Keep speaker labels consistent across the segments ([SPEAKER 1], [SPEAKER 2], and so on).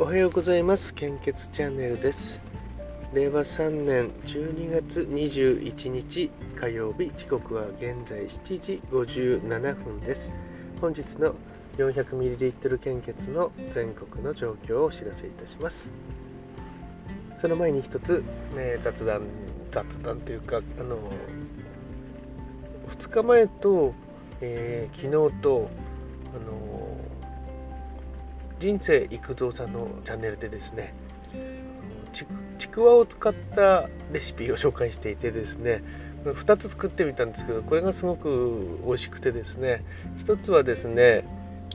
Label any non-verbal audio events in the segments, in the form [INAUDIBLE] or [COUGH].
[SPEAKER 1] おはようございます。献血チャンネルです。令和3年12月21日火曜日時刻は現在7時57分です。本日の 400ml 献血の全国の状況をお知らせいたします。その前に一つ、ね、雑談雑談というかあの2日前と、えー、昨日と人生育三さんのチャンネルでですねちくわを使ったレシピを紹介していてですね2つ作ってみたんですけどこれがすごく美味しくてですね1つはですね、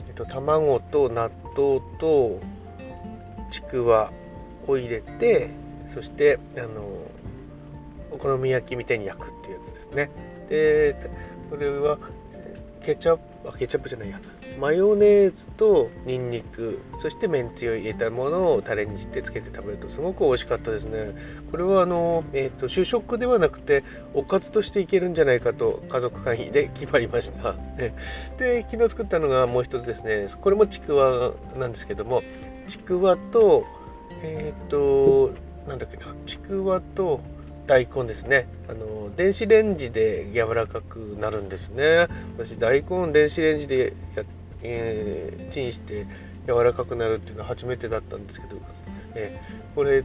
[SPEAKER 1] えっと、卵と納豆とちくわを入れてそしてあのお好み焼きみたいに焼くっていうやつですね。でこれはケチャップあケチャップじゃないや。マヨネーズとニンニクそしてめんつゆを入れたものをタレにしてつけて食べるとすごく美味しかったですね。これはあの、えーと、主食ではなくておかずとしていけるんじゃないかと家族会議で決まりました。で昨日作ったのがもう一つですね。これもちくわなんですけどもちくわとえっ、ー、となんだっけな。ちくわと大根ですね。あの電子レンジで柔らかくなるんですね。私大根電子レンジでや、えー、チンして柔らかくなるっていうのは初めてだったんですけど、えー、これ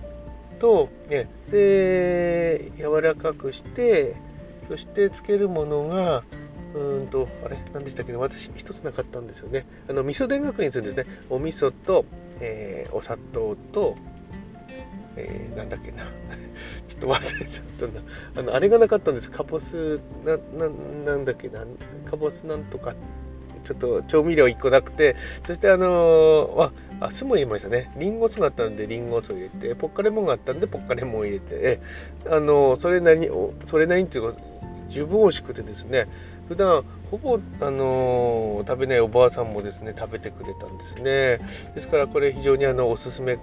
[SPEAKER 1] と、えー、で柔らかくしてそしてつけるものがうんとあれ？何でしたっけね？私一つなかったんですよね。あの味噌田楽にするんですね。お味噌と、えー、お砂糖とえー、なんだっけな。[LAUGHS] ちょっと忘れちゃったな。あのあれがなかったんです。カボスなななんだっけな。カボスなんとか。ちょっと調味料1個なくて。そしてあのー、あ酢も入れましたね。リンゴ酢があったんでリンゴ酢を入れて。ポッカレモンがあったんでポッカレモンを入れて。あのー、それなりにそれなりにというか十分美味しくてですね。普段ほぼ、あのー、食べないおばあさんもですね食べてくれたんですね。ですからこれ非常にあのおすすめ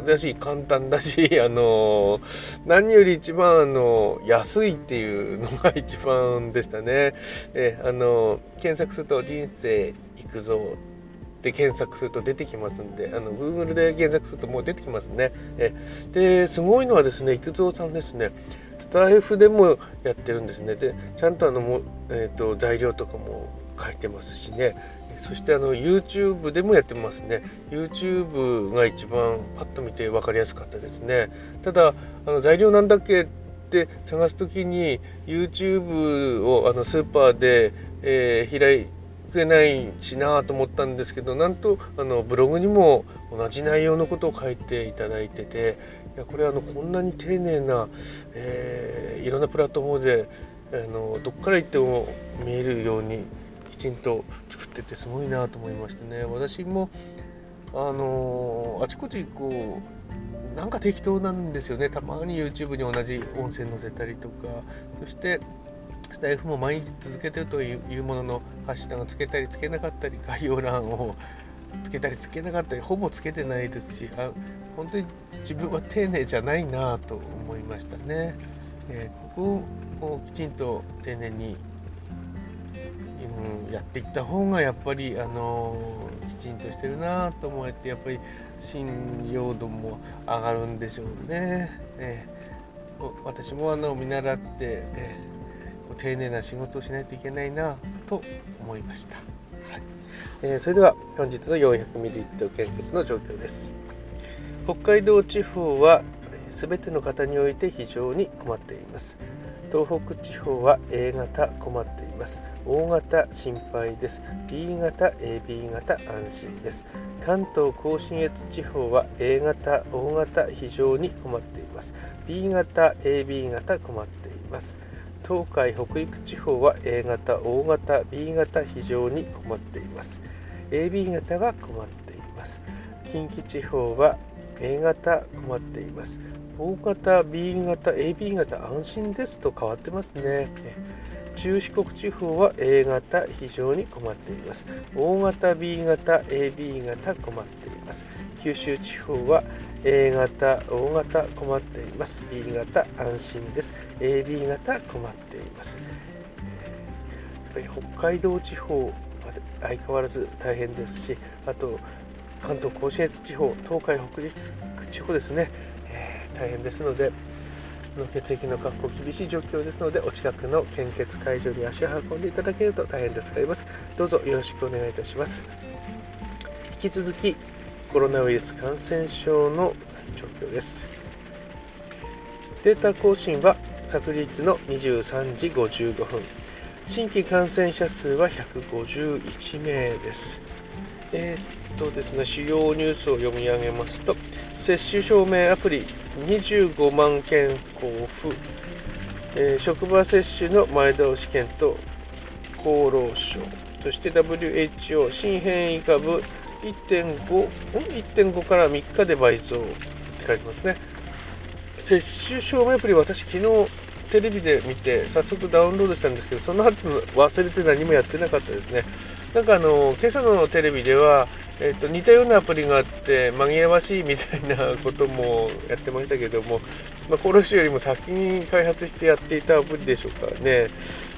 [SPEAKER 1] だし簡単だし [LAUGHS] あの何より一番あの安いっていうのが一番でしたね。えあの検索すると「人生行くぞ」って検索すると出てきますんであの Google で検索するともう出てきますね。えですごいのはですね育三さんですねスタイフでもやってるんですね。でちゃんとあのも、えーと材料とかも書いてますしねそしてあの YouTube でもやってますね。YouTube が一番パッと見て分かりやすかったですね。ただあの材料なんだっけって探す時に YouTube をあのスーパーで、えー、開けないしなと思ったんですけどなんとあのブログにも同じ内容のことを書いていただいてていやこれあのこんなに丁寧な、えー、いろんなプラットフォームであのどっから行っても見えるようにきちんとっててすごいなと思いましてね。私もあのあちこちこうなんか適当なんですよね。たまに YouTube に同じ音声載せたりとか。そしてスタイフも毎日続けてるというもののハッシュタグつけたりつけなかったり概要欄をつけたりつけなかったりほぼつけてないですしあ本当に自分は丁寧じゃないなと思いましたね。えー、ここをきちんと丁寧にうん、やっていった方がやっぱりあのきちんとしてるなと思えてやっぱり信用度も上がるんでしょうね。えー、私もあの見習って、えー、丁寧な仕事をしないといけないなと思いました。はいえー、それでは本日の 400ml 献血の状況です。北海道地方は全ての方において非常に困っています。東北地方は A 型困っています。O 型心配です。B 型 AB 型安心です。関東甲信越地方は A 型 O 型非常に困っています。B 型 AB 型困っています。東海北陸地方は A 型 O 型 B 型非常に困っています。AB 型が困っています。近畿地方は A 型困っています。O 型 B 型 AB 型安心ですと変わってますね。中四国地方は A 型非常に困っています。O 型 B 型 AB 型困っています。九州地方は A 型 O 型困っています。B 型安心です。AB 型困っています。やっぱり北海道地方は相変わらず大変ですしあと関東甲信越地方東海北陸地方ですね、大変ですので血液の確保厳しい状況ですのでお近くの献血会場に足を運んでいただけると大変助かります。どうぞよろしくお願いいたします。引き続きコロナウイルス感染症の状況です。データ更新は昨日の23時55分。新規感染者数は151名です。えー、っとですね主要ニュースを読み上げますと接種証明アプリ25万件交付、えー、職場接種の前倒し検討厚労省。そして WHO 新変異株1.5 1.5から3日で倍増って書いてますね。接種証明アプリ私昨日テレビで見て早速ダウンロードしたんですけどその後忘れて何もやってなかったですね。なんかあの今朝のテレビではえーと、似たようなアプリがあって紛らわしいみたいなこともやってましたけども、まあ、コロシよりも先に開発してやっていたアプリでしょうかね、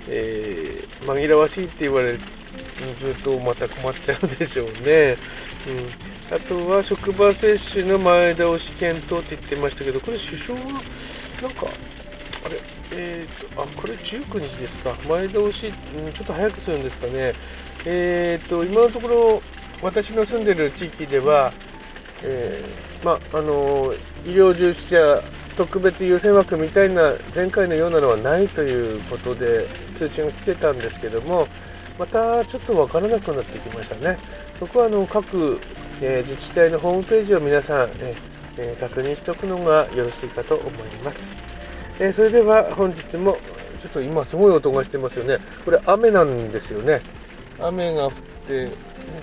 [SPEAKER 1] えー、紛らわしいって言われるとまた困っちゃうでしょうね。うん、あとは職場接種の前倒し検討って言ってましたけど、これ首相はなんか、あれ、えーと、あ、これ19日ですか。前倒し、うん、ちょっと早くするんですかね。えーと、今のところ、私の住んでる地域では、えー、まあの医療従事者特別優先枠みたいな前回のようなのはないということで通知が来てたんですけどもまたちょっと分からなくなってきましたね。そこはあの各、えー、自治体のホームページを皆さん、えー、確認しておくのがよろしいかと思います。えー、それでは本日もちょっと今すごい音がしてますよね。これ雨なんですよね。雨が降って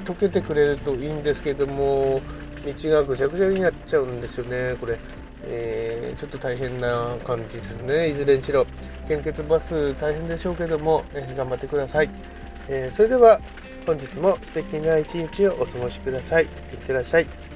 [SPEAKER 1] 溶けてくれるといいんですけども道がぐちゃぐちゃになっちゃうんですよねこれ、えー、ちょっと大変な感じですね。いずれにしろ献血バス大変でしょうけども、えー、頑張ってください、えー、それでは本日も素敵な一日をお過ごしください。いってらっしゃい。